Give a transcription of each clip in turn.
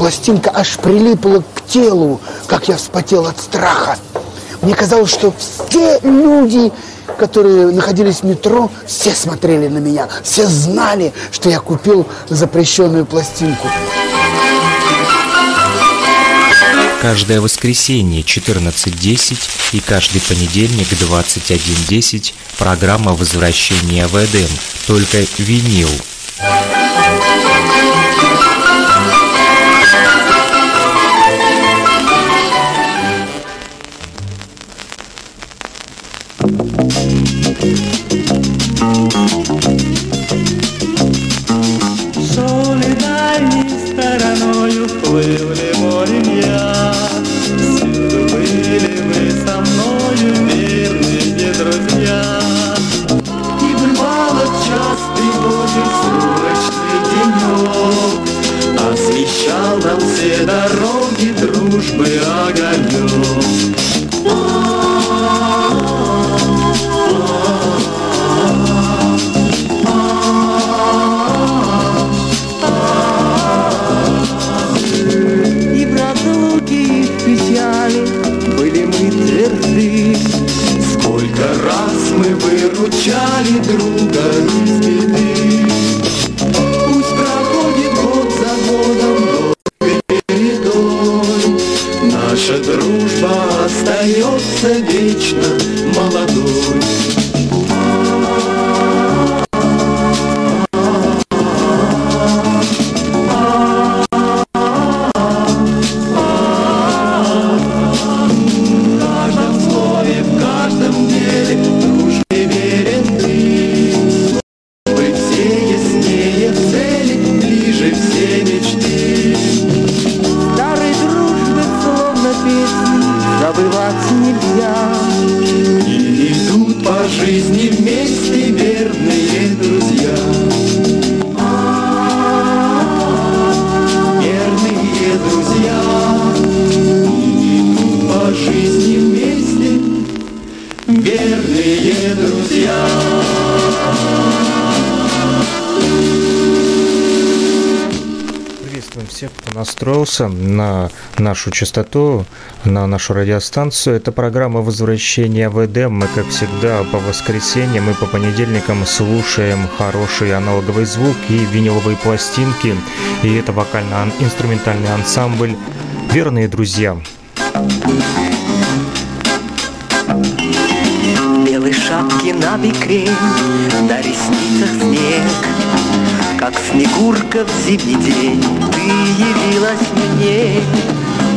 пластинка аж прилипла к телу, как я вспотел от страха. Мне казалось, что все люди, которые находились в метро, все смотрели на меня, все знали, что я купил запрещенную пластинку. Каждое воскресенье 14.10 и каждый понедельник 21.10 программа «Возвращение в Эдем». Только винил. Настроился на нашу частоту, на нашу радиостанцию. Это программа «Возвращение в Эдем». Мы, как всегда, по воскресеньям и по понедельникам слушаем хороший аналоговый звук и виниловые пластинки. И это вокально-инструментальный ансамбль «Верные друзья». Белый шар шапке на бекрень, на ресницах снег. Снегурка в зимний день ты явилась мне,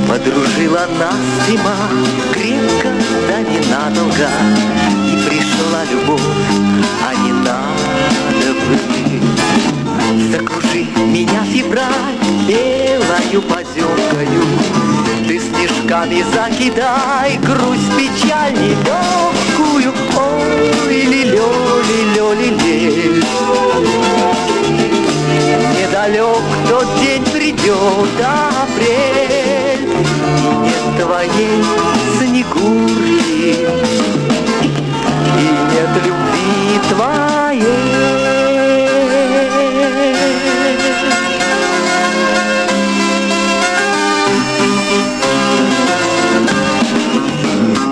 Подружила нас зима крепко, да ненадолго, И пришла любовь, а не надо бы. Закружи меня, февраль, белою поземкою, Ты снежками закидай грусть печаль нелегкую, Ой, ли-лё-ли-лё-ли-лель. Недалек тот день придет, апрель, нет твоей снегурки, и нет любви твоей.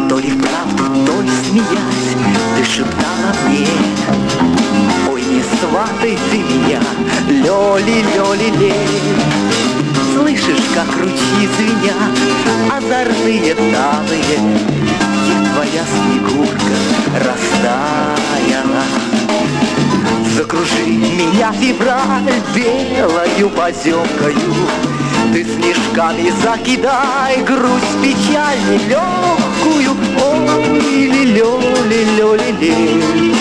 То ли вправду, то ли смеясь, ты шептала мне, Ой, не сватай ты меня, лёли, лёли, лель. Слышишь, как ручьи звенят, озорные талые, Где твоя снегурка растаяла. Закружи меня, февраль, белою поземкою, Ты снежками закидай грусть печаль нелегкую, Ой, ли-лё, ли-лё, ли-лей.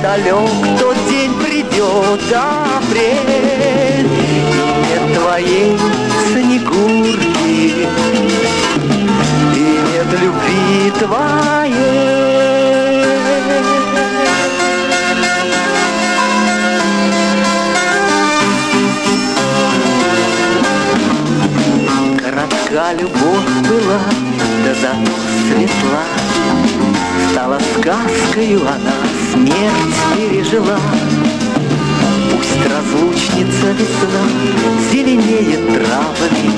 Недалек тот день придет, апрель, нет твоей снегурки, И нет любви твоей. Коротка любовь была, да зато светла, Стала сказкою она, смерть пережила. Пусть разлучница весна зеленеет травами,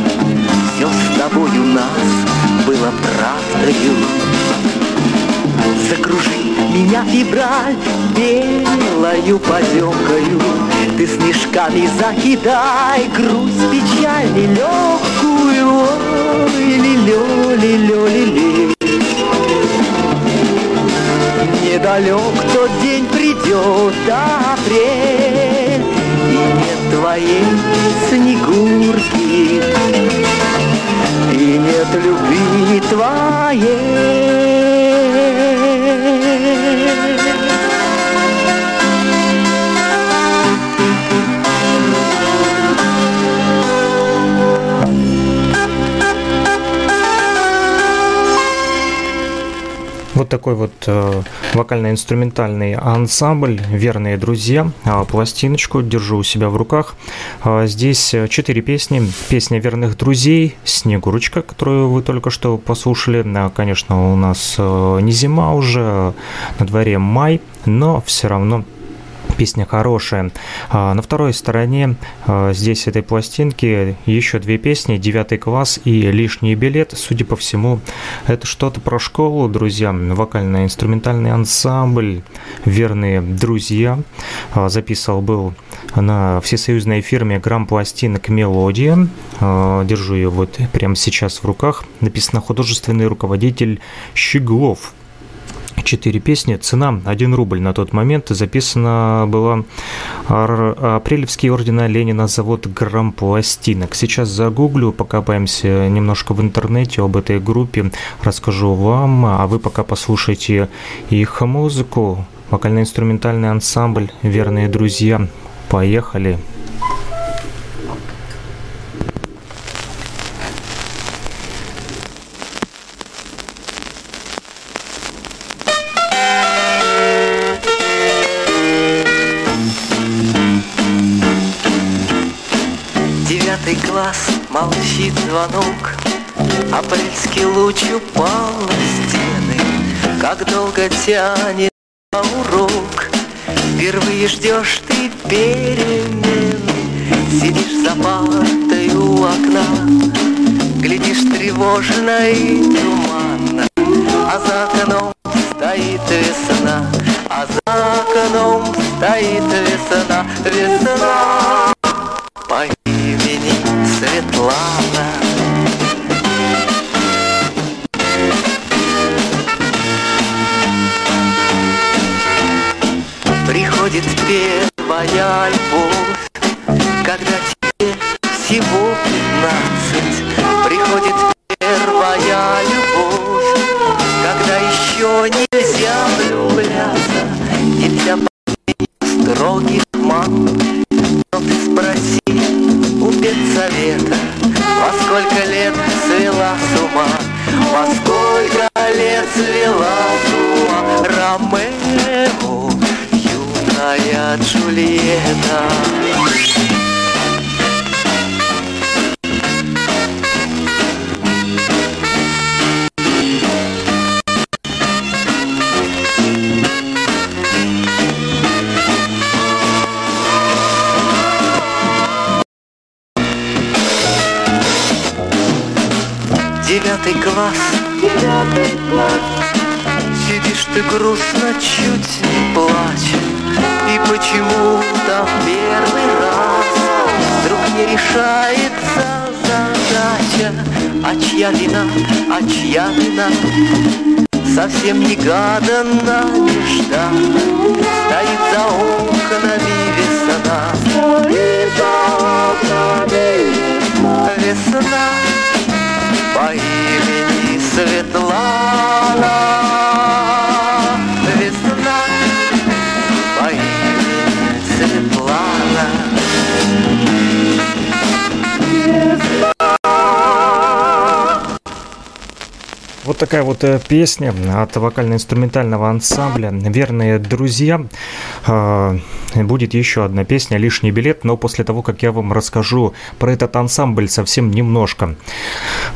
Все с тобою нас было правдою. Закружи меня, февраль, белою поземкою, Ты снежками закидай грусть печаль нелегкую, Ой, ли-лё, ли-лё, ли-лей. Недалек тот день придет, апрель, И нет твоей снегурки, И нет любви твоей. Такой вот э, вокально-инструментальный ансамбль «Верные друзья». А, пластиночку держу у себя в руках. А, здесь четыре песни. Песня «Верных друзей», «Снегурочка», которую вы только что послушали. А, конечно, у нас э, не зима уже, на дворе май, но все равно Песня хорошая. А, на второй стороне а, здесь этой пластинки еще две песни «Девятый класс» и «Лишний билет». Судя по всему, это что-то про школу, друзья. Вокально-инструментальный ансамбль «Верные друзья». А, записывал был на всесоюзной фирме «Грамм пластинок Мелодия». Держу ее вот прямо сейчас в руках. Написано «Художественный руководитель Щеглов» четыре песни. Цена 1 рубль на тот момент. Записана была апрелевский ордена Ленина завод грамм пластинок. Сейчас загуглю, покопаемся немножко в интернете об этой группе, расскажу вам, а вы пока послушайте их музыку. Вокально-инструментальный ансамбль «Верные друзья». Поехали! Девятый тянет урок. Впервые ждешь ты перемен. Сидишь за партой у окна. Глядишь тревожно и туманно. А за окном стоит весна. А за окном стоит весна. Весна по имени Светлана. Приходит первая любовь, когда тебе всего вина, а чья вина Совсем негаданно, нежданно Стоит за окнами весна Стоит за окнами весна по имени Светлана. Такая вот э, песня от вокально-инструментального ансамбля «Верные друзья». А, будет еще одна песня «Лишний билет», но после того, как я вам расскажу про этот ансамбль совсем немножко.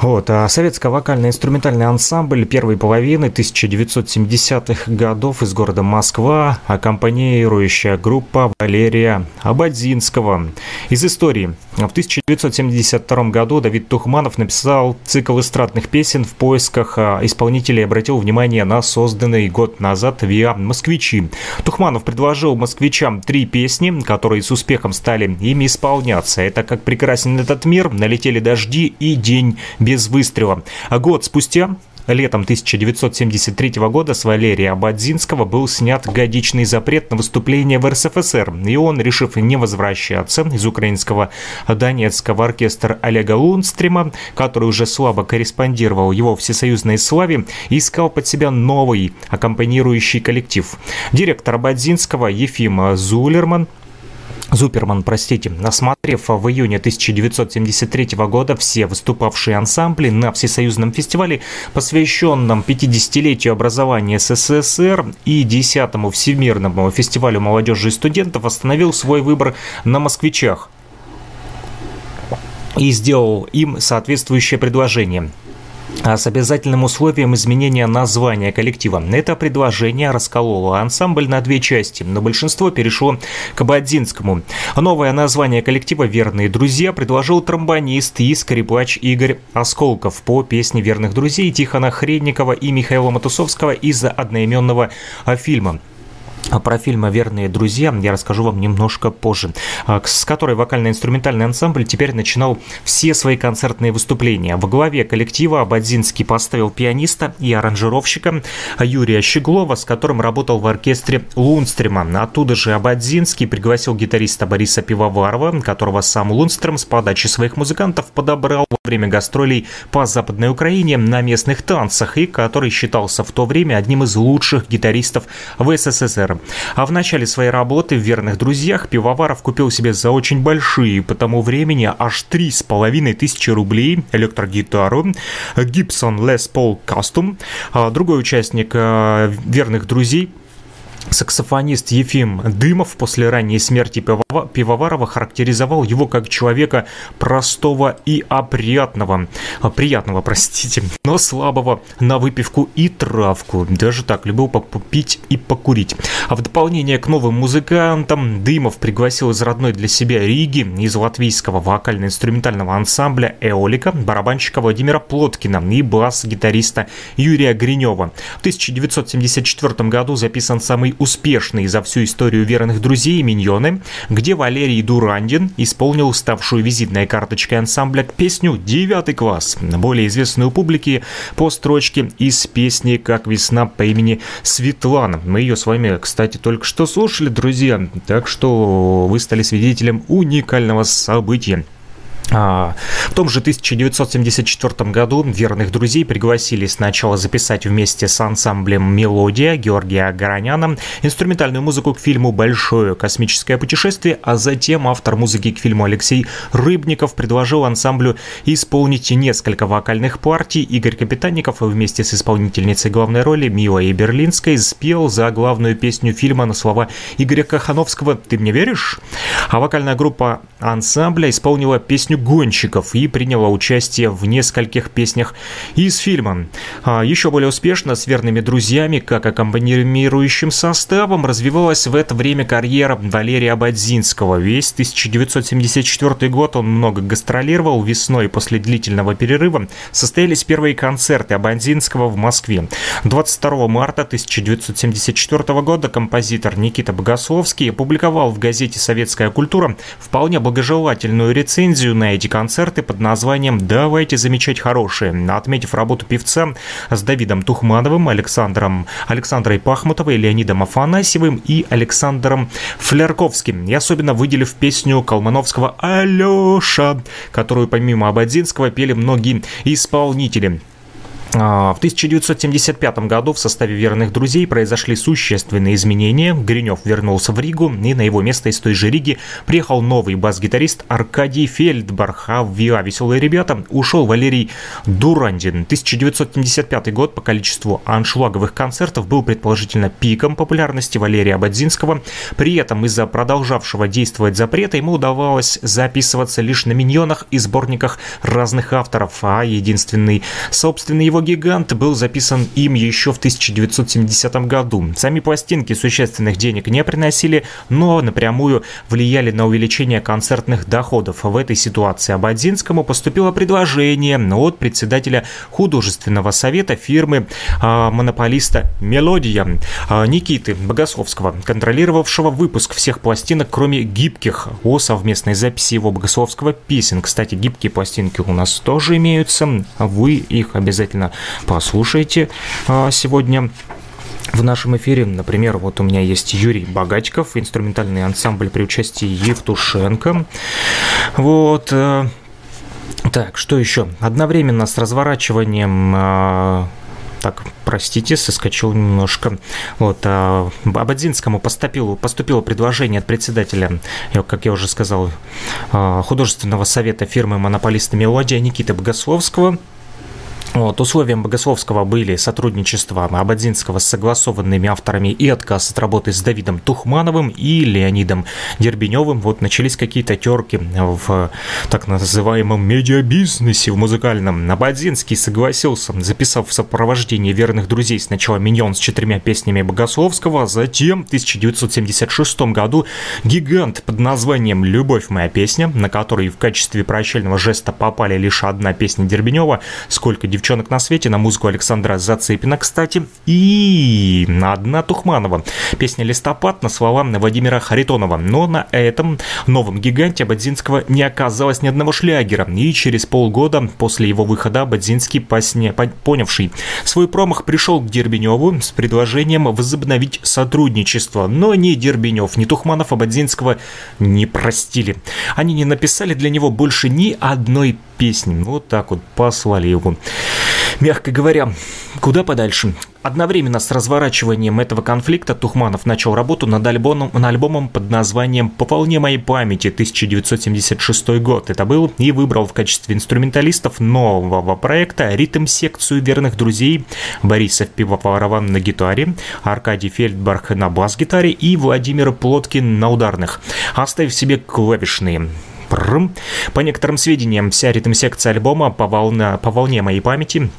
Вот, а советско-вокально-инструментальный ансамбль первой половины 1970-х годов из города Москва, аккомпанирующая группа Валерия Абадзинского. Из истории. В 1972 году Давид Тухманов написал цикл эстрадных песен в поисках исполнителей обратил внимание на созданный год назад ВИА «Москвичи». Тухманов предложил москвичам три песни, которые с успехом стали ими исполняться. Это «Как прекрасен этот мир», «Налетели дожди» и «День без выстрела». А год спустя Летом 1973 года с Валерия Абадзинского был снят годичный запрет на выступление в РСФСР, и он, решив не возвращаться из украинского Донецкого оркестра Олега Лунстрима, который уже слабо корреспондировал его всесоюзной славе, искал под себя новый аккомпанирующий коллектив. Директор Абадзинского Ефим Зулерман Зуперман, простите, осмотрев в июне 1973 года все выступавшие ансамбли на Всесоюзном фестивале, посвященном 50-летию образования СССР и 10-му Всемирному фестивалю молодежи и студентов, остановил свой выбор на москвичах и сделал им соответствующее предложение – с обязательным условием изменения названия коллектива. Это предложение раскололо ансамбль на две части, но большинство перешло к Абадзинскому. Новое название коллектива «Верные друзья» предложил тромбонист и скрипач Игорь Осколков по песне «Верных друзей» Тихона Хредникова и Михаила Матусовского из одноименного фильма. А про фильм «Верные друзья» я расскажу вам немножко позже, а, с которой вокально-инструментальный ансамбль теперь начинал все свои концертные выступления. В главе коллектива Абадзинский поставил пианиста и аранжировщика Юрия Щеглова, с которым работал в оркестре Лунстрима. Оттуда же Абадзинский пригласил гитариста Бориса Пивоварова, которого сам Лунстрим с подачи своих музыкантов подобрал во время гастролей по Западной Украине на местных танцах и который считался в то время одним из лучших гитаристов в СССР. А в начале своей работы в «Верных друзьях» Пивоваров купил себе за очень большие по тому времени аж три с половиной тысячи рублей электрогитару Gibson Les Paul Custom. А другой участник э, «Верных друзей» Саксофонист Ефим Дымов после ранней смерти Пивоварова характеризовал его как человека простого и опрятного, а, приятного, простите, но слабого на выпивку и травку. Даже так, любил попить и покурить. А в дополнение к новым музыкантам Дымов пригласил из родной для себя Риги, из латвийского вокально-инструментального ансамбля «Эолика» барабанщика Владимира Плоткина и бас-гитариста Юрия Гринева. В 1974 году записан самый самый успешный за всю историю верных друзей «Миньоны», где Валерий Дурандин исполнил ставшую визитной карточкой ансамбля песню «Девятый класс», более известную публике по строчке из песни «Как весна» по имени Светлана. Мы ее с вами, кстати, только что слушали, друзья, так что вы стали свидетелем уникального события. А, в том же 1974 году верных друзей пригласили сначала записать вместе с ансамблем «Мелодия» Георгия Гороняна инструментальную музыку к фильму «Большое космическое путешествие», а затем автор музыки к фильму Алексей Рыбников предложил ансамблю исполнить несколько вокальных партий. Игорь Капитанников вместе с исполнительницей главной роли Милой Берлинской спел за главную песню фильма на слова Игоря Кахановского «Ты мне веришь?». А вокальная группа ансамбля исполнила песню гонщиков и приняла участие в нескольких песнях из фильма. А еще более успешно с верными друзьями, как аккомпанирующим составом, развивалась в это время карьера Валерия Абадзинского. Весь 1974 год он много гастролировал. Весной после длительного перерыва состоялись первые концерты Абадзинского в Москве. 22 марта 1974 года композитор Никита Богословский опубликовал в газете «Советская культура» вполне благожелательную рецензию на на эти концерты под названием «Давайте замечать хорошие», отметив работу певца с Давидом Тухмановым, Александром, Александрой Пахмутовой, Леонидом Афанасьевым и Александром Флярковским. И особенно выделив песню Колмановского «Алеша», которую помимо Абадзинского пели многие исполнители. А, в 1975 году в составе верных друзей произошли существенные изменения. Гринев вернулся в Ригу, и на его место из той же Риги приехал новый бас-гитарист Аркадий Фельдбарх, а в ВИА «Веселые ребята» ушел Валерий Дурандин. 1975 год по количеству аншлаговых концертов был предположительно пиком популярности Валерия Абадзинского. При этом из-за продолжавшего действовать запрета ему удавалось записываться лишь на миньонах и сборниках разных авторов, а единственный собственный его гигант был записан им еще в 1970 году. Сами пластинки существенных денег не приносили, но напрямую влияли на увеличение концертных доходов. В этой ситуации Абадзинскому поступило предложение от председателя художественного совета фирмы э, монополиста «Мелодия» э, Никиты Богословского, контролировавшего выпуск всех пластинок, кроме гибких, о совместной записи его Богословского песен. Кстати, гибкие пластинки у нас тоже имеются, вы их обязательно послушайте а, сегодня в нашем эфире, например, вот у меня есть Юрий Богатиков, инструментальный ансамбль при участии Евтушенко. Вот. Э, так, что еще? Одновременно с разворачиванием а, так, простите, соскочил немножко. Вот, а, Абадзинскому поступило, поступило предложение от председателя, как я уже сказал, а, художественного совета фирмы монополиста «Мелодия» Никиты Богословского – вот, условием Богословского были сотрудничество Абадзинского с согласованными авторами и отказ от работы с Давидом Тухмановым и Леонидом Дербеневым. Вот начались какие-то терки в так называемом медиабизнесе, в музыкальном. Абадзинский согласился, записав в сопровождении верных друзей сначала «Миньон» с четырьмя песнями Богословского, а затем в 1976 году гигант под названием «Любовь моя песня», на который в качестве прощального жеста попали лишь одна песня Дербенева, сколько девчонок на свете на музыку Александра Зацепина, кстати, и на одна Тухманова. Песня «Листопад» на слова Владимира Харитонова. Но на этом новом гиганте Бадзинского не оказалось ни одного шлягера. И через полгода после его выхода Бадзинский, посне, понявший свой промах, пришел к Дербеневу с предложением возобновить сотрудничество. Но ни Дербенев, ни Тухманов Абадзинского не простили. Они не написали для него больше ни одной песни. Вот так вот послали его мягко говоря, куда подальше. Одновременно с разворачиванием этого конфликта Тухманов начал работу над альбомом, над альбомом под названием «По волне моей памяти» 1976 год. Это был и выбрал в качестве инструменталистов нового проекта ритм-секцию верных друзей Бориса Пивоварова на гитаре, Аркадий Фельдбарх на бас-гитаре и Владимир Плоткин на ударных, оставив себе клавишные. По некоторым сведениям, вся ритм-секция альбома по, волна, по волне моей памяти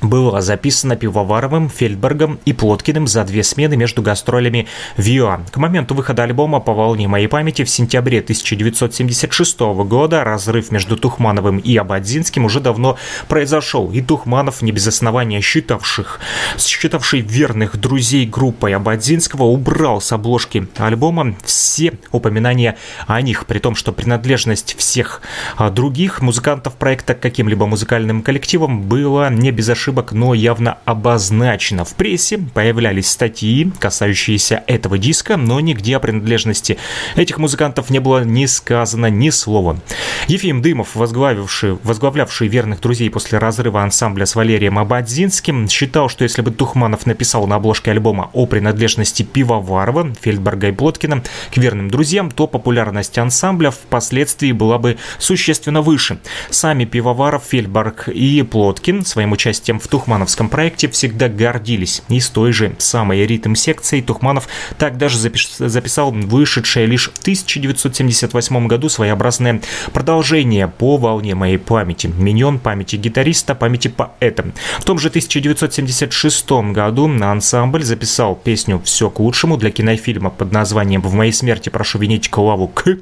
была записана Пивоваровым, Фельдбергом и Плоткиным за две смены между гастролями в ЮА. К моменту выхода альбома «По волне моей памяти» в сентябре 1976 года разрыв между Тухмановым и Абадзинским уже давно произошел, и Тухманов, не без основания считавших, считавший верных друзей группой Абадзинского, убрал с обложки альбома все упоминания о них, при том, что принадлежность всех а, других музыкантов проекта к каким-либо музыкальным коллективам была не без ошибок но явно обозначено. В прессе появлялись статьи, касающиеся этого диска, но нигде о принадлежности этих музыкантов не было ни сказано ни слова. Ефим Дымов, возглавивший, возглавлявший верных друзей после разрыва ансамбля с Валерием Абадзинским, считал, что если бы Тухманов написал на обложке альбома о принадлежности Пивоварова, Фельдберга и Плоткина к верным друзьям, то популярность ансамбля впоследствии была бы существенно выше. Сами Пивоваров, Фельдберг и Плоткин своим участием в Тухмановском проекте всегда гордились. И с той же самой ритм-секцией Тухманов так даже записал вышедшее лишь в 1978 году своеобразное продолжение по волне моей памяти. Миньон памяти гитариста, памяти поэта. В том же 1976 году ансамбль записал песню «Все к лучшему» для кинофильма под названием «В моей смерти прошу винить Клаву К».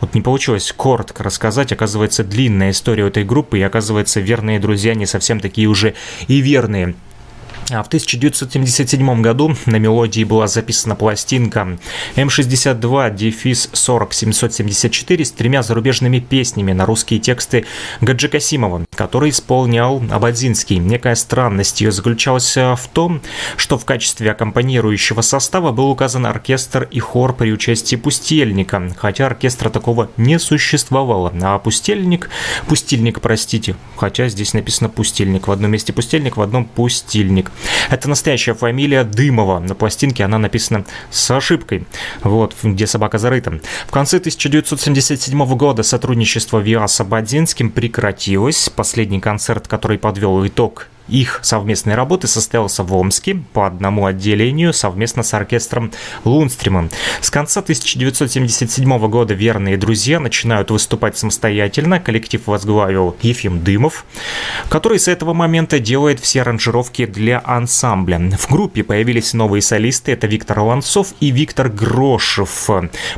Вот не получилось коротко рассказать, оказывается, длинная история этой группы, и оказывается, верные друзья не совсем такие уже и верные. А в 1977 году на мелодии была записана пластинка М62 дефис 40 774 с тремя зарубежными песнями на русские тексты Гаджи Касимова, который исполнял Абадзинский. Некая странность ее заключалась в том, что в качестве аккомпанирующего состава был указан оркестр и хор при участии пустельника, хотя оркестра такого не существовало. А пустельник, пустильник, простите, хотя здесь написано пустельник, в одном месте пустельник, в одном пустильник. Это настоящая фамилия Дымова. На пластинке она написана с ошибкой. Вот, где собака зарыта. В конце 1977 года сотрудничество ВИА с Абадзинским прекратилось. Последний концерт, который подвел итог их совместной работы состоялся в Омске по одному отделению совместно с оркестром Лунстримом. С конца 1977 года верные друзья начинают выступать самостоятельно. Коллектив возглавил Ефим Дымов, который с этого момента делает все аранжировки для ансамбля. В группе появились новые солисты. Это Виктор Ланцов и Виктор Грошев.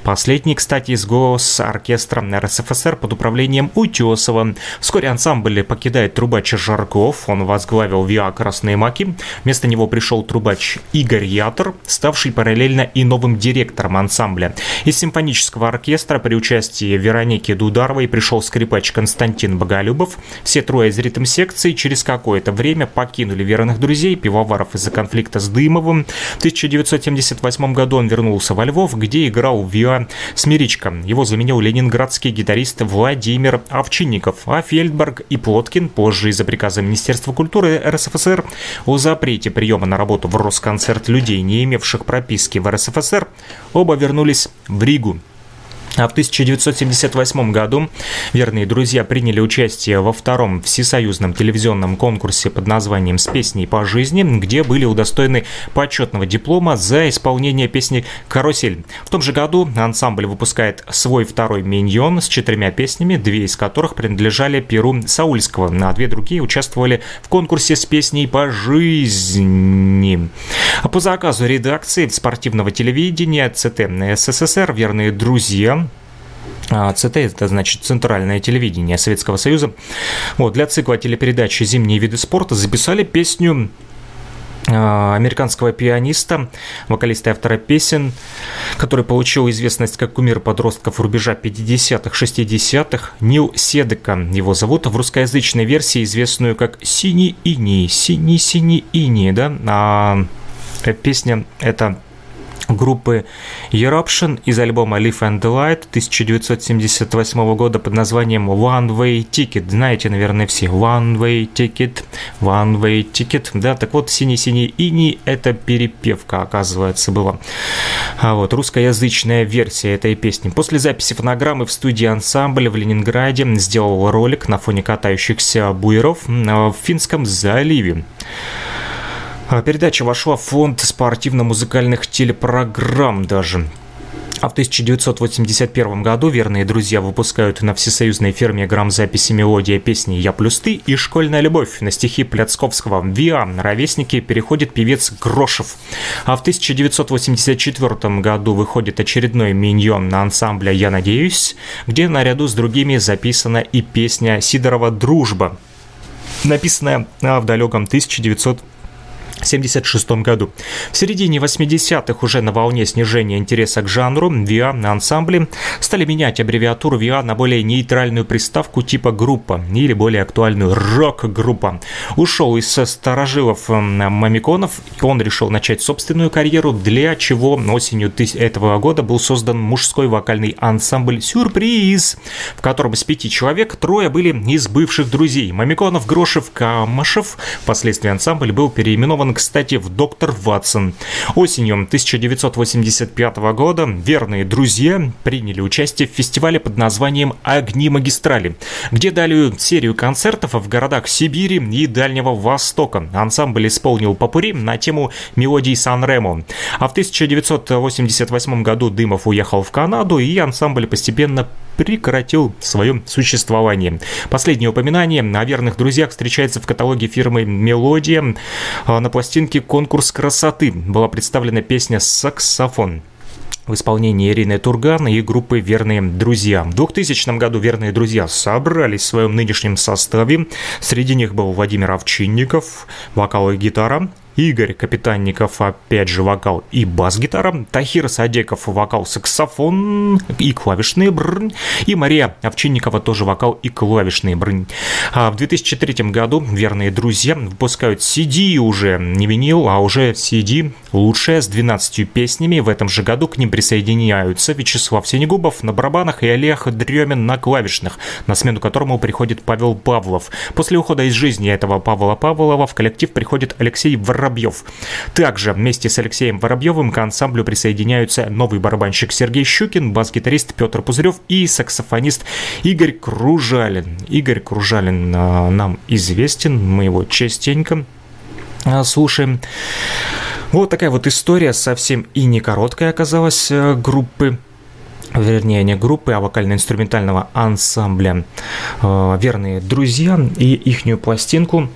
Последний, кстати, из голос оркестра РСФСР под управлением Утесова. Вскоре ансамбль покидает трубач Жарков. Он возглавил возглавил ВИА «Красные маки». Вместо него пришел трубач Игорь Ятор, ставший параллельно и новым директором ансамбля. Из симфонического оркестра при участии Вероники Дударовой пришел скрипач Константин Боголюбов. Все трое из ритм-секции через какое-то время покинули верных друзей Пивоваров из-за конфликта с Дымовым. В 1978 году он вернулся во Львов, где играл в ВИА Смиричка. Его заменил ленинградский гитарист Владимир Овчинников, а Фельдберг и Плоткин позже из-за приказа Министерства культуры культуры РСФСР о запрете приема на работу в Росконцерт людей, не имевших прописки в РСФСР, оба вернулись в Ригу. А в 1978 году верные друзья приняли участие во втором всесоюзном телевизионном конкурсе под названием «С песней по жизни», где были удостоены почетного диплома за исполнение песни «Карусель». В том же году ансамбль выпускает свой второй миньон с четырьмя песнями, две из которых принадлежали Перу Саульского, а две другие участвовали в конкурсе «С песней по жизни». А по заказу редакции спортивного телевидения ЦТ СССР «Верные друзья» ЦТ – это значит Центральное телевидение Советского Союза. Вот, для цикла телепередачи «Зимние виды спорта» записали песню а, американского пианиста, вокалиста и автора песен, который получил известность как кумир подростков рубежа 50-х, 60-х, Нил Седека. Его зовут в русскоязычной версии, известную как «Синий ини», «Синий-синий ини», да, а песня это группы Eruption из альбома Live and Light 1978 года под названием One Way Ticket. Знаете, наверное, все. One Way Ticket, One Way Ticket. Да, так вот, «Синий-синий ини» — это перепевка, оказывается, была. А вот русскоязычная версия этой песни. После записи фонограммы в студии ансамбля в Ленинграде сделал ролик на фоне катающихся буеров в Финском заливе. А, передача вошла в фонд спортивно-музыкальных телепрограмм даже. А в 1981 году верные друзья выпускают на всесоюзной ферме грамзаписи мелодия песни «Я плюс ты» и «Школьная любовь» на стихи Пляцковского. «Виа» ровесники переходит певец Грошев. А в 1984 году выходит очередной миньон на ансамбля «Я надеюсь», где наряду с другими записана и песня Сидорова «Дружба», написанная в далеком 1900 1976 году. В середине 80-х уже на волне снижения интереса к жанру VIA на ансамбле стали менять аббревиатуру VIA на более нейтральную приставку типа группа или более актуальную рок-группа. Ушел из старожилов Мамиконов, он решил начать собственную карьеру, для чего осенью этого года был создан мужской вокальный ансамбль «Сюрприз», в котором из пяти человек трое были из бывших друзей. Мамиконов, Грошев, Камышев. Впоследствии ансамбль был переименован переименован, кстати, в «Доктор Ватсон». Осенью 1995 года верные друзья приняли участие в фестивале под названием «Огни магистрали», где дали серию концертов в городах Сибири и Дальнего Востока. Ансамбль исполнил попури на тему мелодий Сан-Ремо. А в 1988 году Дымов уехал в Канаду, и ансамбль постепенно прекратил свое существование. Последнее упоминание о верных друзьях встречается в каталоге фирмы «Мелодия». А, на пластинке «Конкурс красоты» была представлена песня «Саксофон» в исполнении Ирины Турган и группы «Верные друзья». В 2000 году «Верные друзья» собрались в своем нынешнем составе. Среди них был Владимир Овчинников, вокал и гитара, Игорь Капитанников, опять же, вокал и бас-гитара, Тахир Садеков, вокал, саксофон и клавишные брынь, и Мария Овчинникова тоже вокал и клавишные брынь. А в 2003 году верные друзья выпускают CD уже, не винил, а уже CD лучшая с 12 песнями. В этом же году к ним присоединяются Вячеслав Синегубов на барабанах и Олег Дремин на клавишных, на смену которому приходит Павел Павлов. После ухода из жизни этого Павла Павлова в коллектив приходит Алексей Воробьев Воробьев. Также вместе с Алексеем Воробьевым к ансамблю присоединяются новый барабанщик Сергей Щукин, бас-гитарист Петр Пузырев и саксофонист Игорь Кружалин. Игорь Кружалин а, нам известен, мы его частенько а, слушаем. Вот такая вот история, совсем и не короткая оказалась э, группы вернее, не группы, а вокально-инструментального ансамбля э, «Верные друзья» и ихнюю пластинку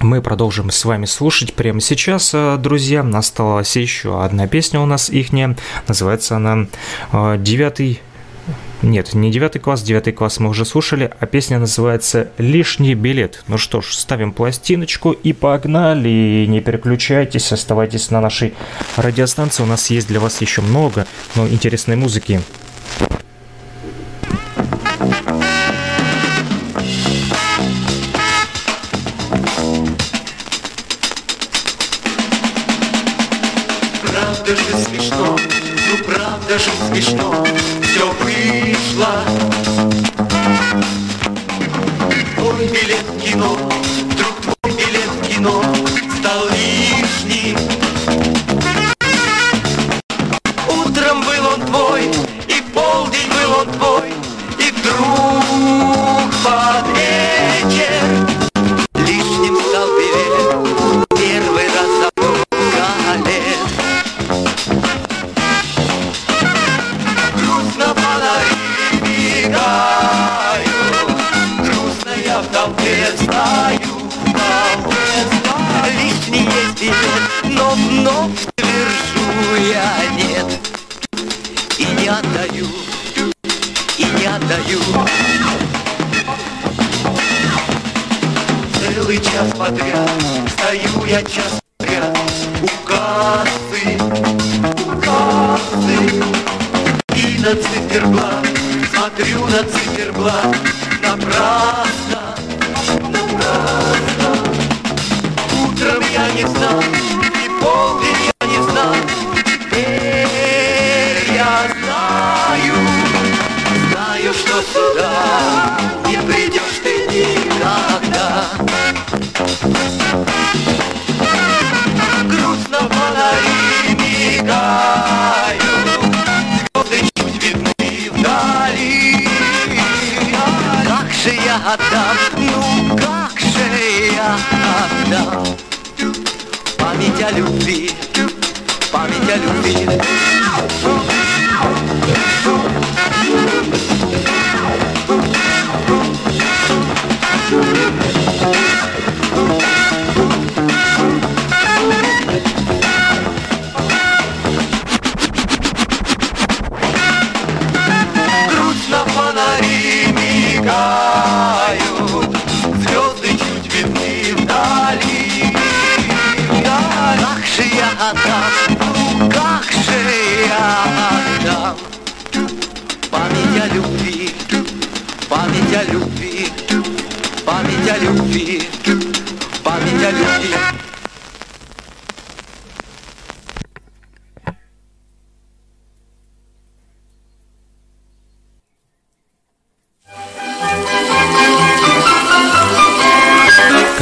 мы продолжим с вами слушать прямо сейчас, э, друзья. Осталась еще одна песня у нас ихняя. Называется она э, «Девятый нет, не девятый класс, девятый класс мы уже слушали, а песня называется «Лишний билет». Ну что ж, ставим пластиночку и погнали. Не переключайтесь, оставайтесь на нашей радиостанции. У нас есть для вас еще много но интересной музыки.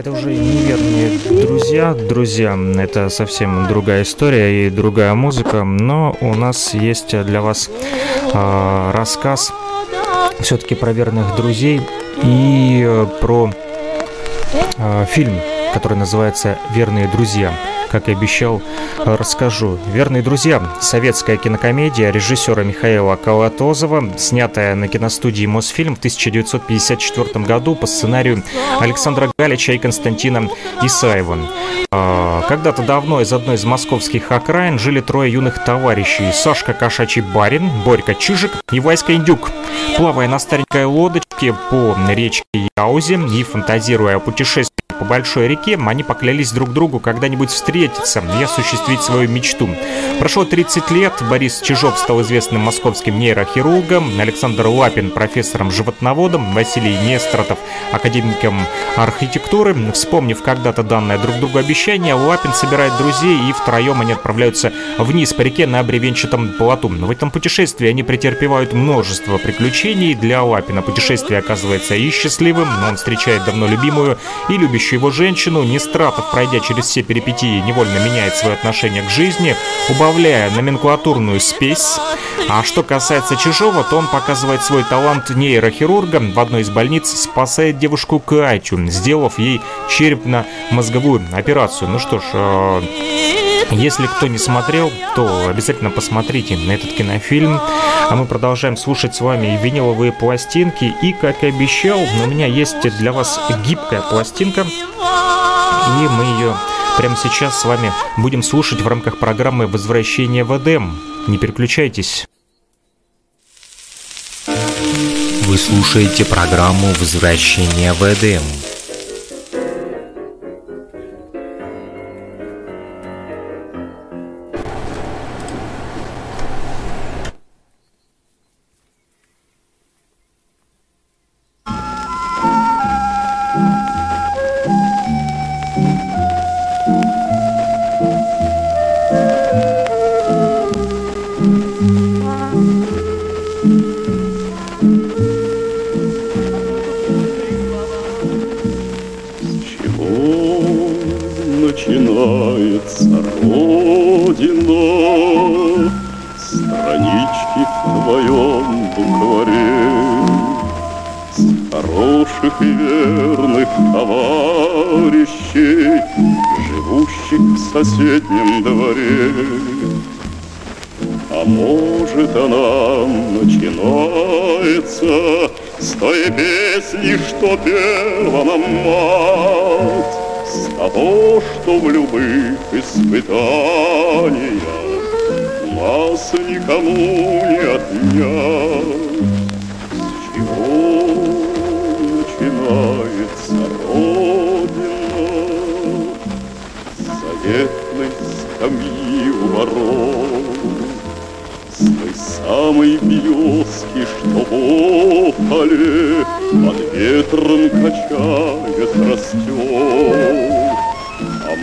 Это уже неверные друзья. Друзья, это совсем другая история и другая музыка, но у нас есть для вас э, рассказ все-таки про верных друзей и э, про э, фильм, который называется «Верные друзья» как и обещал, расскажу. «Верные друзья» — советская кинокомедия режиссера Михаила Колотозова, снятая на киностудии «Мосфильм» в 1954 году по сценарию Александра Галича и Константина Исаева. А, когда-то давно из одной из московских окраин жили трое юных товарищей. Сашка Кошачий Барин, Борька Чижик и Васька Индюк. Плавая на старенькой лодочке по речке Яузе и фантазируя о путешествии по большой реке, они поклялись друг другу когда-нибудь встретиться и осуществить свою мечту. Прошло 30 лет, Борис Чижов стал известным московским нейрохирургом, Александр Лапин – профессором-животноводом, Василий Нестротов – академиком архитектуры. Вспомнив когда-то данное друг другу обещание, Лапин собирает друзей и втроем они отправляются вниз по реке на бревенчатом плоту. В этом путешествии они претерпевают множество приключений. Для Лапина путешествие оказывается и счастливым, но он встречает давно любимую и любящую его женщину. Нестратов, пройдя через все перипетии, невольно меняет свое отношение к жизни, убавляя номенклатурную спесь. А что касается Чижова, то он показывает свой талант нейрохирурга. В одной из больниц спасает девушку Катю, сделав ей черепно-мозговую операцию. Ну что ж, э, если кто не смотрел, то обязательно посмотрите на этот кинофильм. А мы продолжаем слушать с вами виниловые пластинки. И, как и обещал, у меня есть для вас гибкая пластинка. И мы ее прямо сейчас с вами будем слушать в рамках программы «Возвращение в Эдем». Не переключайтесь. Вы слушаете программу «Возвращение в Эдем». А того, что в любых испытаниях нас никому не отнять. С чего начинается Родина? Заветной скамьи у ворот, с той самой березки, что в поле под ветром качает растет.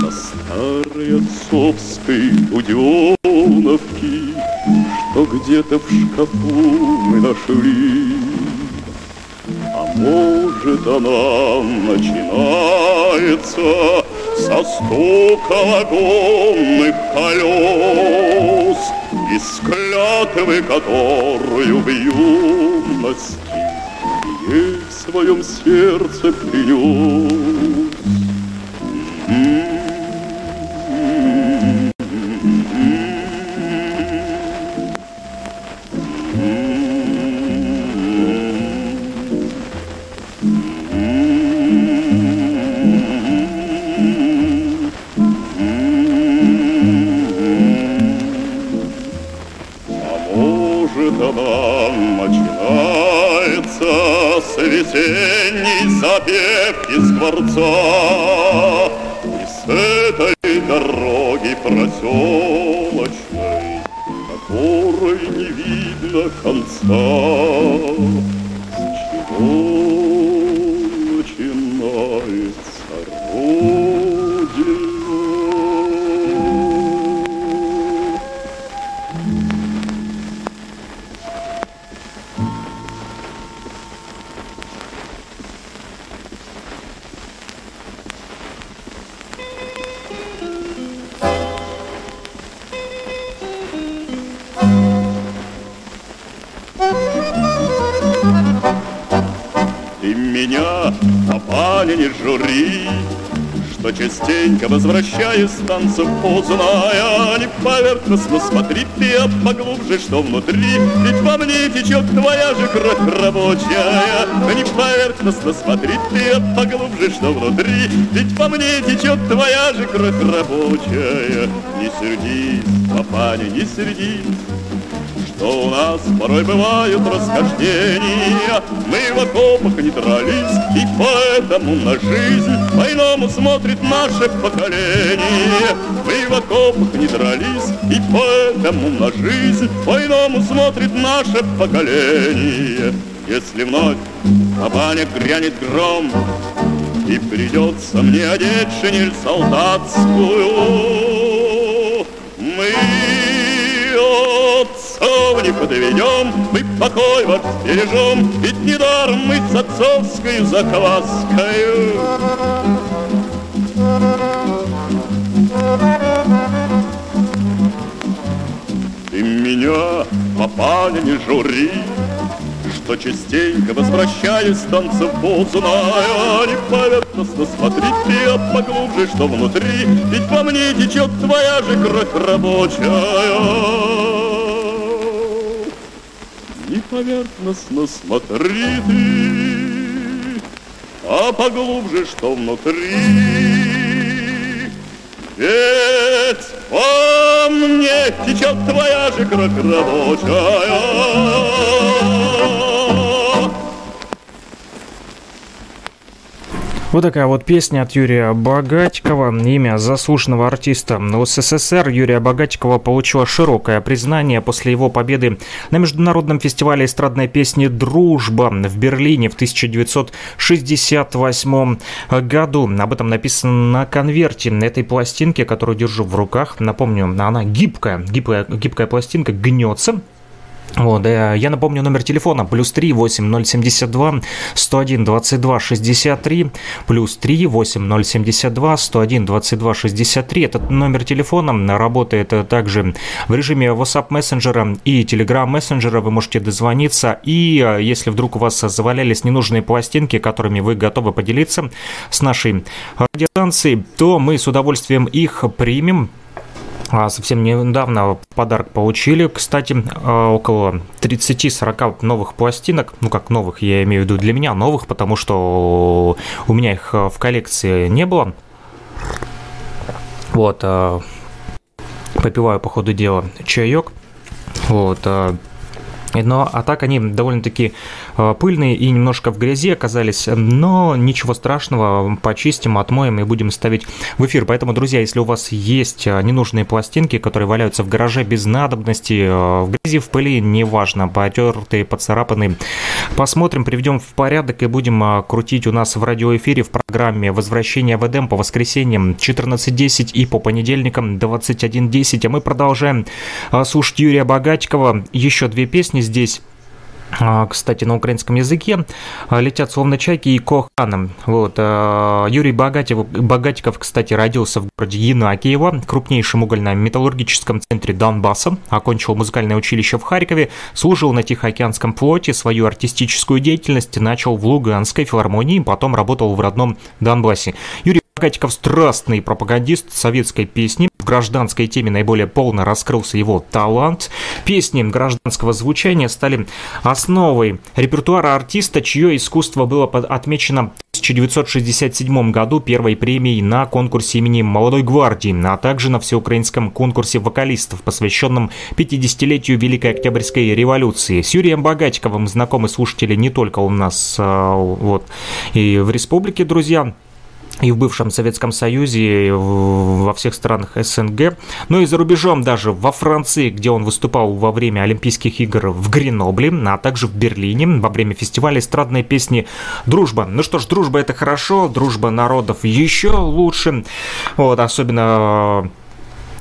Со старой отцовской буденовки, Что где-то в шкафу мы нашли. А может она начинается Со стука вагонных колес И с клятвы, которую в юности Ей в своем сердце принес. Поверхностно смотри ты, а поглубже, что внутри, Ведь во мне течет твоя же кровь рабочая. Не поверхностно смотри ты, поглубже, что внутри, Ведь во мне течет твоя же кровь рабочая. Не сердись, папаня, не сердись, что у нас порой бывают расхождения. Мы в окопах не дрались, и поэтому на жизнь по-иному смотрит наше поколение. Мы в окопах не дрались, и поэтому на жизнь по-иному смотрит наше поколение. Если вновь на банях грянет гром, и придется мне одеть шинель солдатскую, мы отцов не подведем, мы покой ваш бережем, ведь недаром мы с отцовской закваскою. Ты меня, папаня, не жури, что частенько возвращаясь танцев поздная, Не поверхностно смотри ты, поглубже, что внутри, Ведь во мне течет твоя же кровь рабочая. Поверхностно смотри ты, а поглубже, что внутри. Ведь во мне течет твоя же кровь рабочая. Вот такая вот песня от Юрия Богатикова. Имя заслуженного артиста СССР Юрия Богатикова получило широкое признание после его победы на международном фестивале эстрадной песни «Дружба» в Берлине в 1968 году. Об этом написано на конверте этой пластинки, которую держу в руках. Напомню, она гибкая, гибкая, гибкая пластинка гнется. Вот, я напомню номер телефона плюс 3 8072 101 22 63 плюс 3 8072 101 22 63 этот номер телефона работает также в режиме WhatsApp мессенджера и Telegram мессенджера. Вы можете дозвониться. И э, если вдруг у вас завалялись ненужные пластинки которыми вы готовы поделиться с нашей радиостанцией то мы с удовольствием их примем совсем недавно подарок получили, кстати, а, около 30-40 новых пластинок. Ну, как новых, я имею в виду для меня новых, потому что у меня их в коллекции не было. Вот, а, попиваю по ходу дела чаек. Вот, но, а так они довольно-таки э, пыльные и немножко в грязи оказались, но ничего страшного, почистим, отмоем и будем ставить в эфир. Поэтому, друзья, если у вас есть э, ненужные пластинки, которые валяются в гараже без надобности, э, в грязи, в пыли, неважно, потертые, поцарапанные, посмотрим, приведем в порядок и будем крутить у нас в радиоэфире в программе «Возвращение в Эдем» по воскресеньям 14.10 и по понедельникам 21.10. А мы продолжаем слушать Юрия Богатикова. Еще две песни здесь а, кстати, на украинском языке а, летят словно чайки и коханом. Вот. А, Юрий Богатиков, Богатиков, кстати, родился в городе Янакиево, крупнейшем угольно-металлургическом центре Донбасса, окончил музыкальное училище в Харькове, служил на Тихоокеанском флоте, свою артистическую деятельность начал в Луганской филармонии, потом работал в родном Донбассе. Юрий Богатиков страстный пропагандист советской песни. В гражданской теме наиболее полно раскрылся его талант. Песни гражданского звучания стали основой репертуара артиста, чье искусство было отмечено в 1967 году первой премией на конкурсе имени Молодой гвардии, а также на всеукраинском конкурсе вокалистов, посвященном 50-летию Великой Октябрьской революции. С Юрием Богатиковым знакомы слушатели не только у нас а, вот, и в республике, друзья, и в бывшем Советском Союзе, и во всех странах СНГ, но и за рубежом даже во Франции, где он выступал во время Олимпийских игр в Гренобле, а также в Берлине во время фестиваля эстрадной песни «Дружба». Ну что ж, дружба это хорошо, дружба народов еще лучше, вот, особенно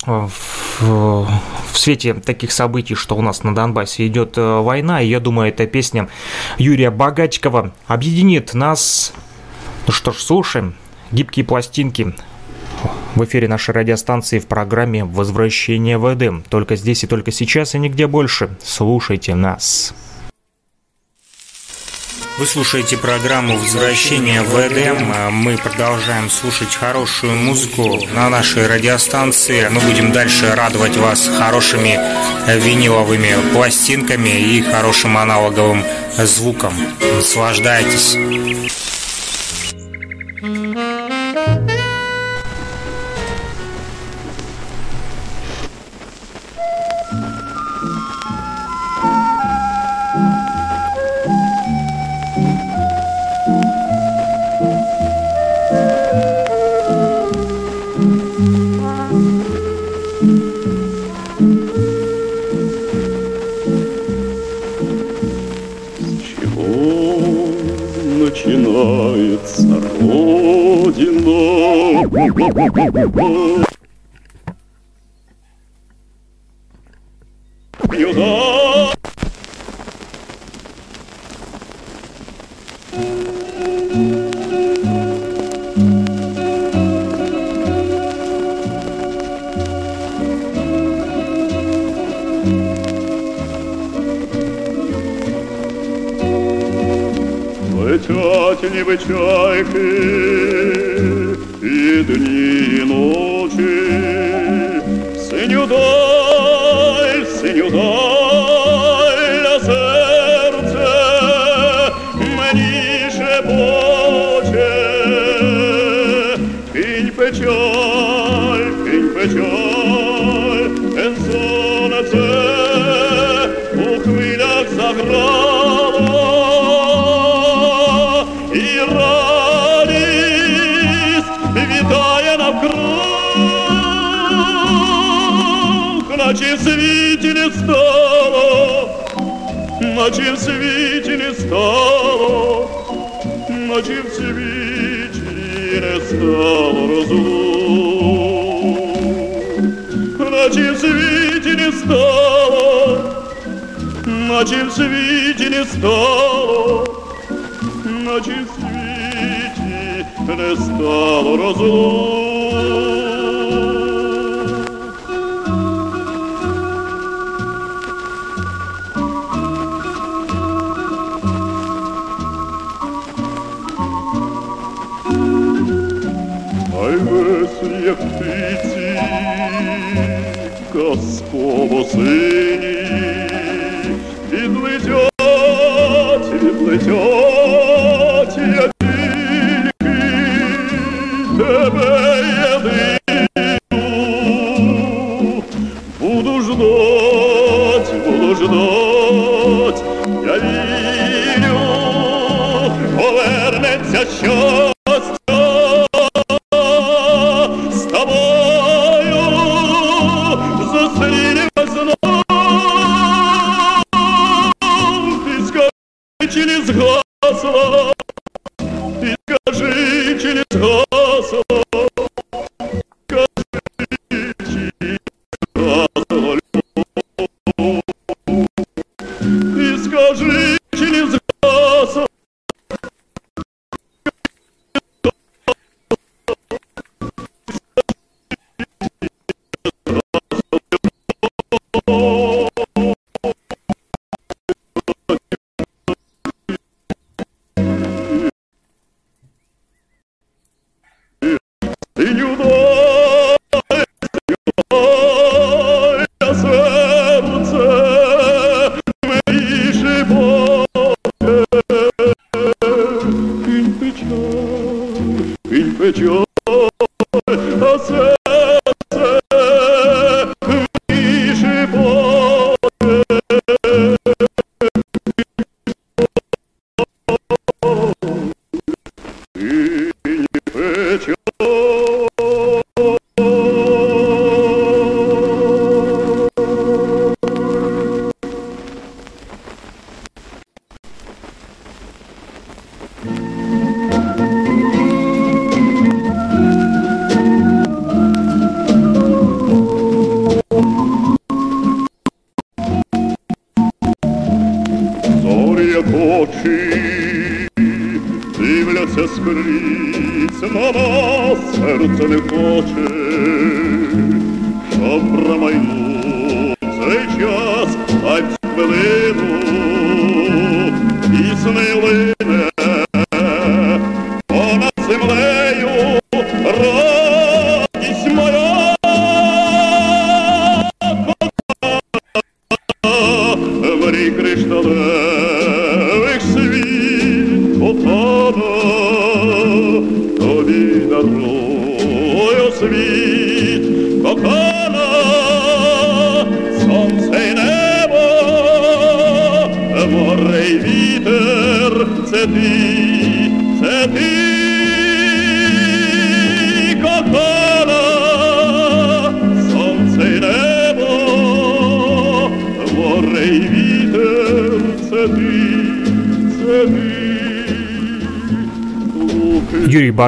в, в свете таких событий, что у нас на Донбассе идет э, война, и я думаю, эта песня Юрия Богатикова объединит нас. Ну что ж, слушаем гибкие пластинки в эфире нашей радиостанции в программе «Возвращение в Эдем». Только здесь и только сейчас и нигде больше. Слушайте нас. Вы слушаете программу «Возвращение в Эдем». Мы продолжаем слушать хорошую музыку на нашей радиостанции. Мы будем дальше радовать вас хорошими виниловыми пластинками и хорошим аналоговым звуком. Наслаждайтесь. Mm-hmm. Летят наче в світі не стало, наче в світі не стало розлук, наче в світі не стало, наче в світі не стало, наче в світі не стало розлук. faith.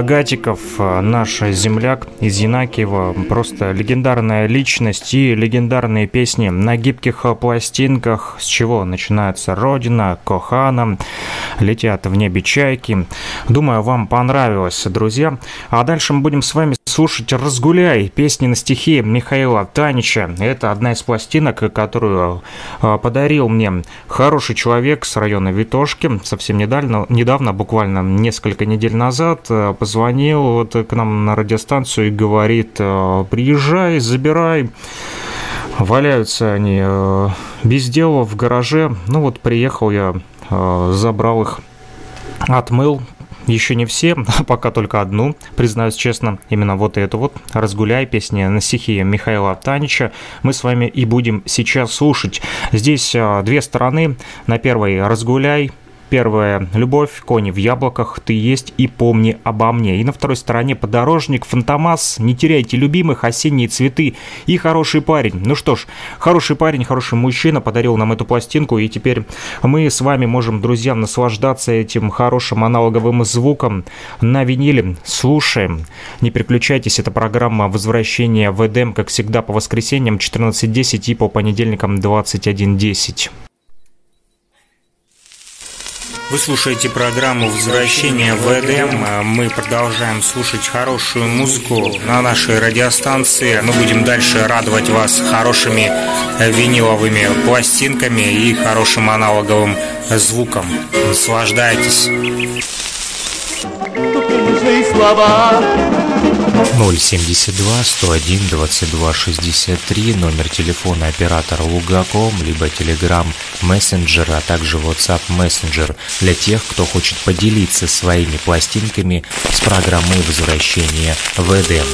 Юрий Богатиков, э, наш земляк из Янакиева, просто легендарная личность и легендарные песни на гибких пластинках, с чего начинается «Родина», «Кохана», «Летят в небе чайки». Думаю, вам понравилось, друзья. А дальше мы будем с вами слушать «Разгуляй» песни на стихи Михаила Танича. Это одна из пластинок, которую э, подарил мне хороший человек с района Витошки совсем недавно, недавно буквально несколько недель назад, э, позвонил вот к нам на радиостанцию и говорит, э, приезжай, забирай. Валяются они без дела в гараже. Ну вот приехал я, забрал их, отмыл, еще не все, пока только одну, признаюсь честно, именно вот эту вот «Разгуляй» песни на стихи Михаила Танича мы с вами и будем сейчас слушать. Здесь а, две стороны. На первой «Разгуляй», Первая – любовь, кони в яблоках, ты есть и помни обо мне. И на второй стороне подорожник, фантомас, не теряйте любимых, осенние цветы и хороший парень. Ну что ж, хороший парень, хороший мужчина подарил нам эту пластинку, и теперь мы с вами можем, друзья, наслаждаться этим хорошим аналоговым звуком на виниле. Слушаем. Не переключайтесь, это программа возвращения в Эдем, как всегда, по воскресеньям 14.10 и по понедельникам 21.10. Вы слушаете программу «Возвращение в Эдем». Мы продолжаем слушать хорошую музыку на нашей радиостанции. Мы будем дальше радовать вас хорошими виниловыми пластинками и хорошим аналоговым звуком. Наслаждайтесь. 072 101 22 63 номер телефона оператора Лугаком, либо Telegram Messenger, а также WhatsApp Messenger для тех, кто хочет поделиться своими пластинками с программой возвращения в Эдем.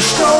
Ну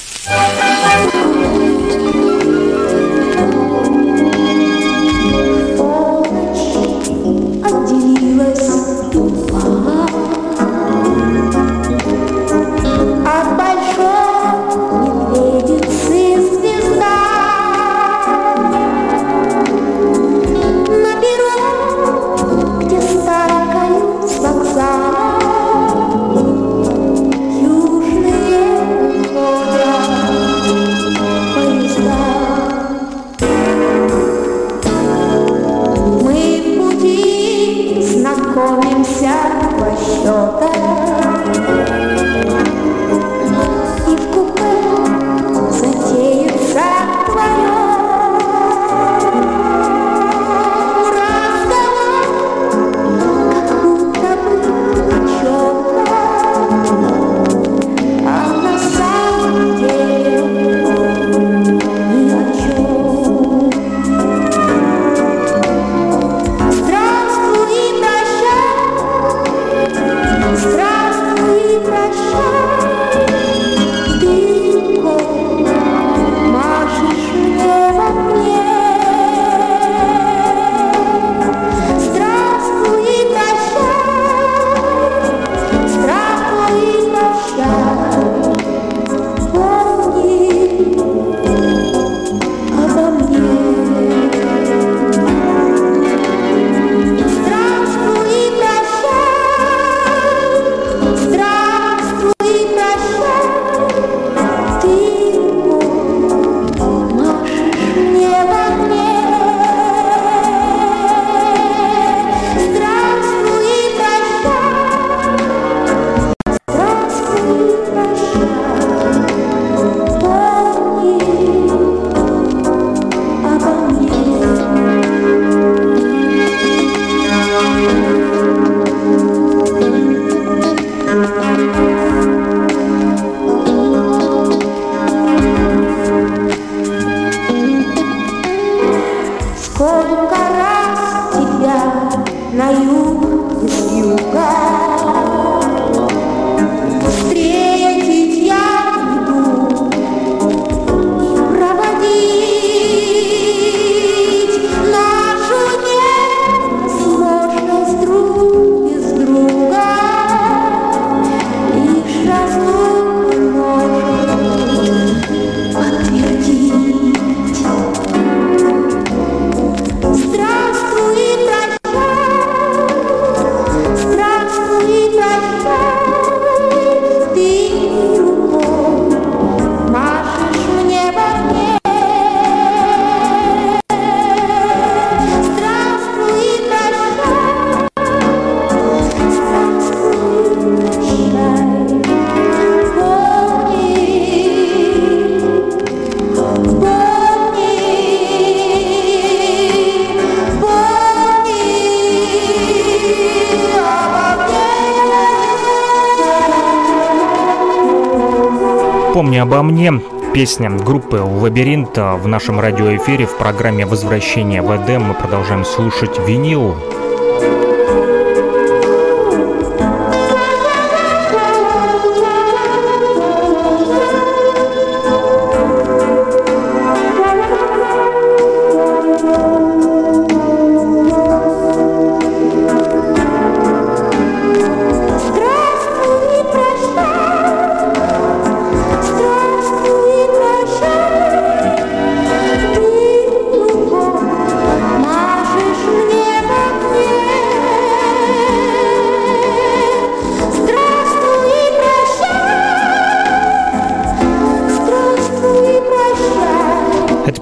Песня группы «Лабиринт» в нашем радиоэфире в программе «Возвращение в Эдем». Мы продолжаем слушать винил.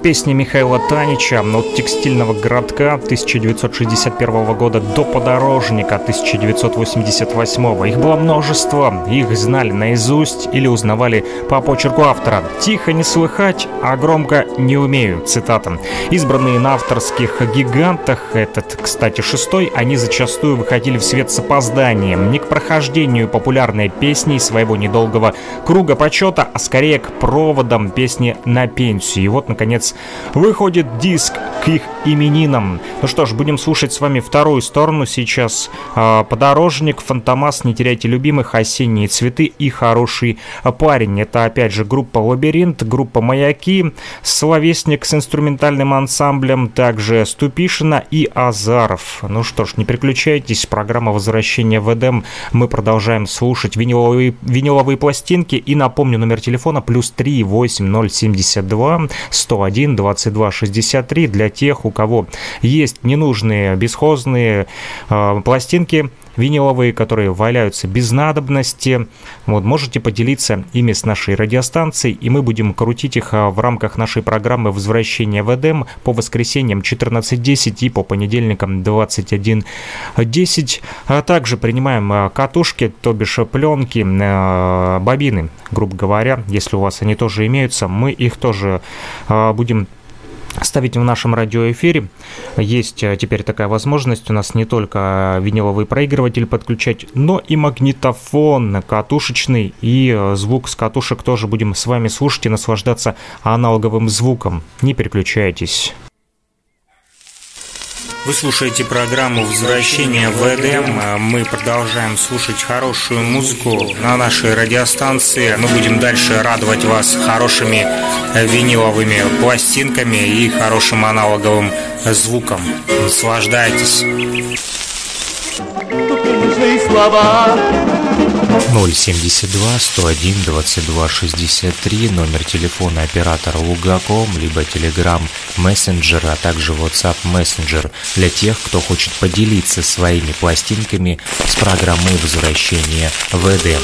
Песни Михаила Танича от текстильного городка 1961 года до подорожника 1988. Их было множество, их знали наизусть или узнавали по почерку автора. «Тихо не слыхать, а громко не умею», цитата. Избранные на авторских гигантах, этот, кстати, шестой, они зачастую выходили в свет с опозданием, не к прохождению популярной песни своего недолгого круга почета, а скорее к проводам песни на пенсию. И вот, наконец, выходит диск к их именинам. Ну что ж, будем слушать с вами вторую сторону сейчас. А, Подорожник, Фантомас, Не теряйте любимых, Осенние цветы и Хороший парень. Это опять же группа Лабиринт, группа Маяки, Словесник с инструментальным ансамблем, также Ступишина и Азаров. Ну что ж, не переключайтесь, программа возвращения в Эдем. Мы продолжаем слушать виниловые, виниловые пластинки. И напомню, номер телефона плюс 3 8072 101 22 63 для тех, у кого есть ненужные бесхозные э, пластинки виниловые, которые валяются без надобности. Вот, можете поделиться ими с нашей радиостанцией, и мы будем крутить их а, в рамках нашей программы «Возвращение в Эдем» по воскресеньям 14.10 и по понедельникам 21.10. А также принимаем а, катушки, то бишь пленки, бобины, грубо говоря, если у вас они тоже имеются, мы их тоже будем ставить в нашем радиоэфире. Есть э, теперь такая возможность у нас не только виниловый проигрыватель подключать, но и магнитофон катушечный, и э, звук с катушек тоже будем с вами слушать и наслаждаться аналоговым звуком. Не переключайтесь. Вы слушаете программу «Возвращение в Эдем». Мы продолжаем слушать хорошую музыку на нашей радиостанции. Мы будем дальше радовать вас хорошими виниловыми пластинками и хорошим аналоговым звуком. Наслаждайтесь. 072 101 22 63, номер телефона оператора Лугаком, либо Telegram Messenger, а также WhatsApp Messenger для тех, кто хочет поделиться своими пластинками с программой возвращения в Эдем.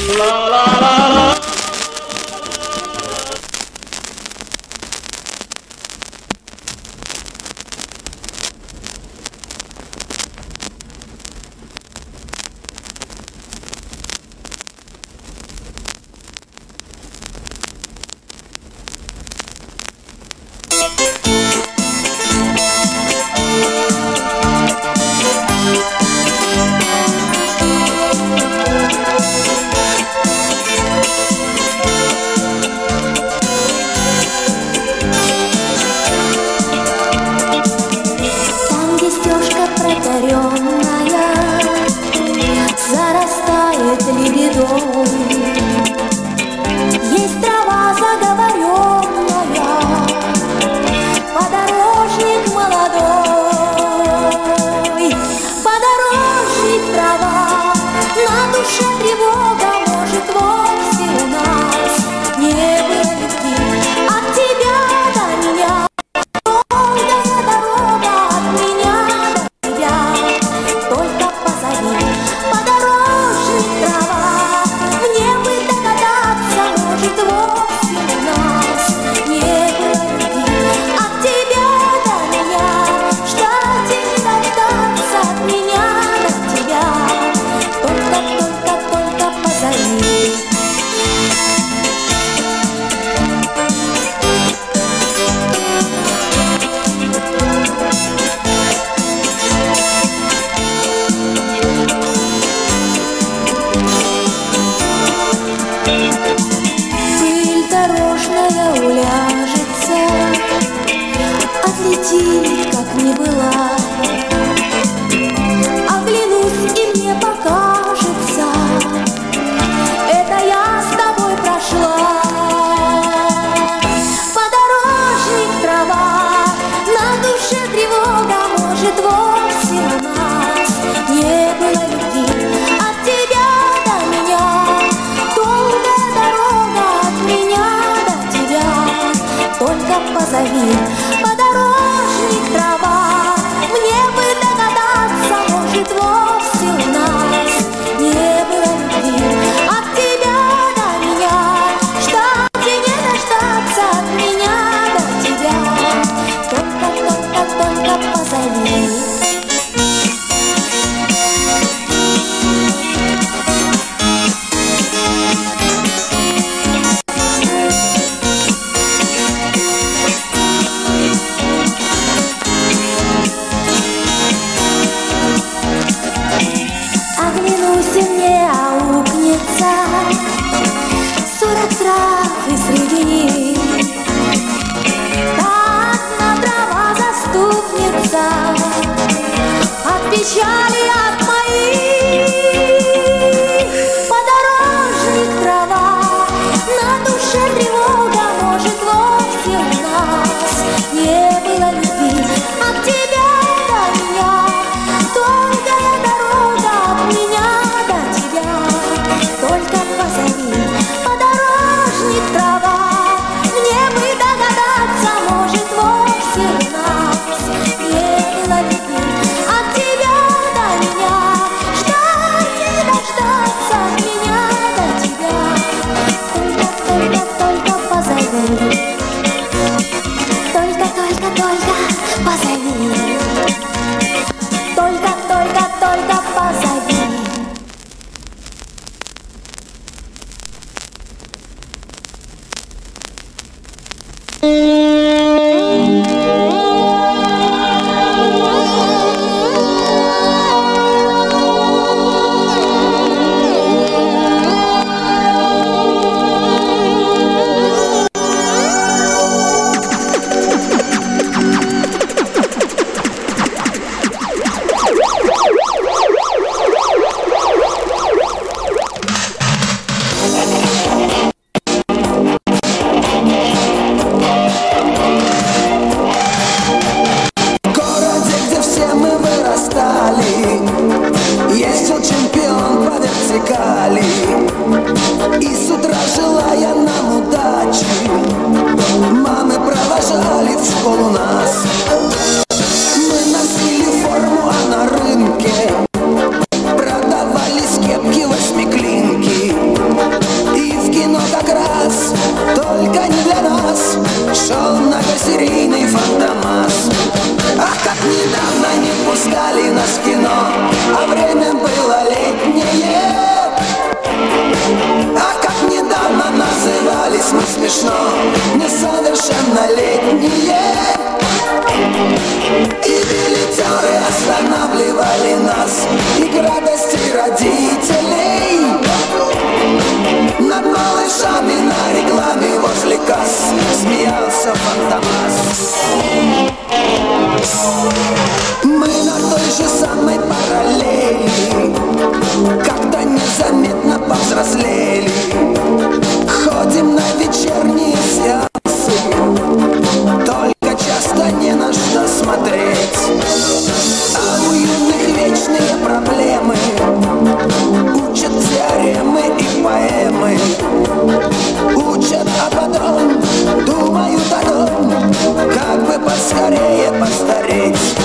а потом думают о том, как бы поскорее постареть.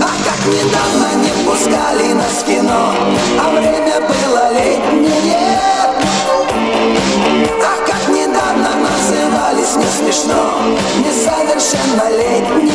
А как недавно не пускали нас в кино, а время было летнее. А как недавно назывались не смешно, несовершеннолетние.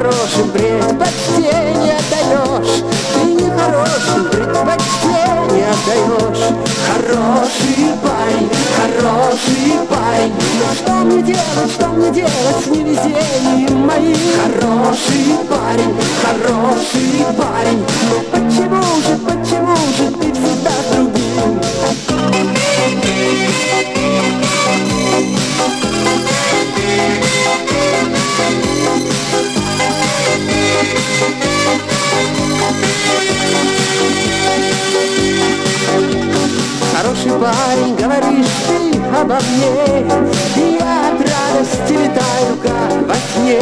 Нехорошим предпочтение даешь Ты нехорошим предпочтение даешь Хороший парень, хороший парень. Но что мне делать, что мне делать с невезением моим? Хороший парень, хороший парень. Но почему же, почему же ты Хороший парень, говоришь ты обо мне. И я от радости летаю, как во сне.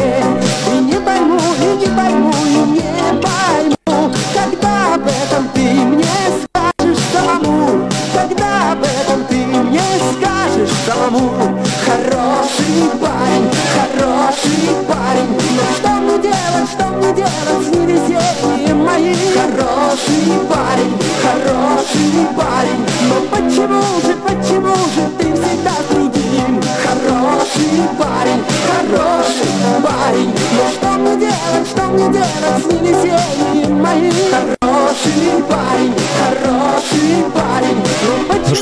И не пойму, и не пойму, и не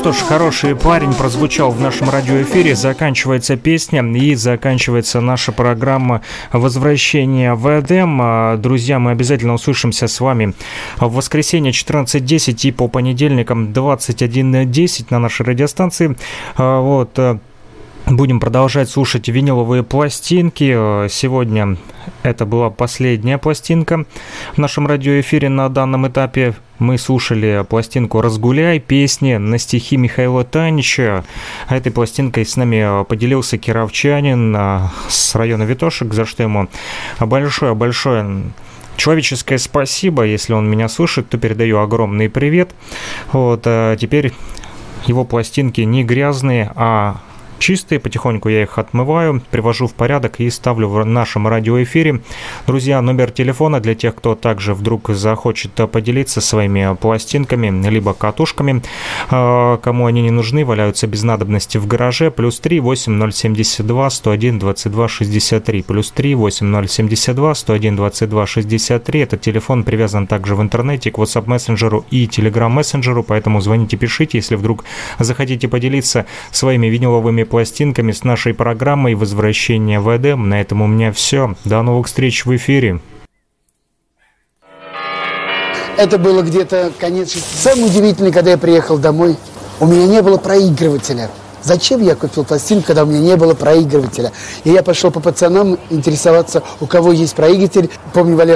что ж, хороший парень прозвучал в нашем радиоэфире. Заканчивается песня и заканчивается наша программа «Возвращение в Эдем». А, Друзья, мы обязательно услышимся с вами в воскресенье 14.10 и по понедельникам 21.10 на нашей радиостанции. А, Вот, э, Будем продолжать слушать виниловые пластинки. Э, Сегодня это была последняя пластинка в нашем радиоэфире на данном этапе. Мы слушали пластинку «Разгуляй», песни на стихи Михаила Танича. Этой пластинкой с нами поделился кировчанин э, с района Витошек, за что ему большое-большое человеческое спасибо. Если он меня слышит, то передаю огромный привет. Вот, а теперь его пластинки не грязные, а чистые, потихоньку я их отмываю, привожу в порядок и ставлю в нашем радиоэфире. Друзья, номер телефона для тех, кто также вдруг захочет поделиться своими пластинками, либо катушками, э, кому они не нужны, валяются без надобности в гараже, плюс 3 8072 101 22 63, плюс 3 8072 101 22 63. Этот телефон привязан также в интернете к WhatsApp мессенджеру и Telegram мессенджеру, поэтому звоните, пишите, если вдруг захотите поделиться своими виниловыми пластинками с нашей программой «Возвращение в Эдем». На этом у меня все. До новых встреч в эфире. Это было где-то конец. Самое удивительное, когда я приехал домой, у меня не было проигрывателя. Зачем я купил пластинку, когда у меня не было проигрывателя? И я пошел по пацанам интересоваться, у кого есть проигрыватель. Помню, Валера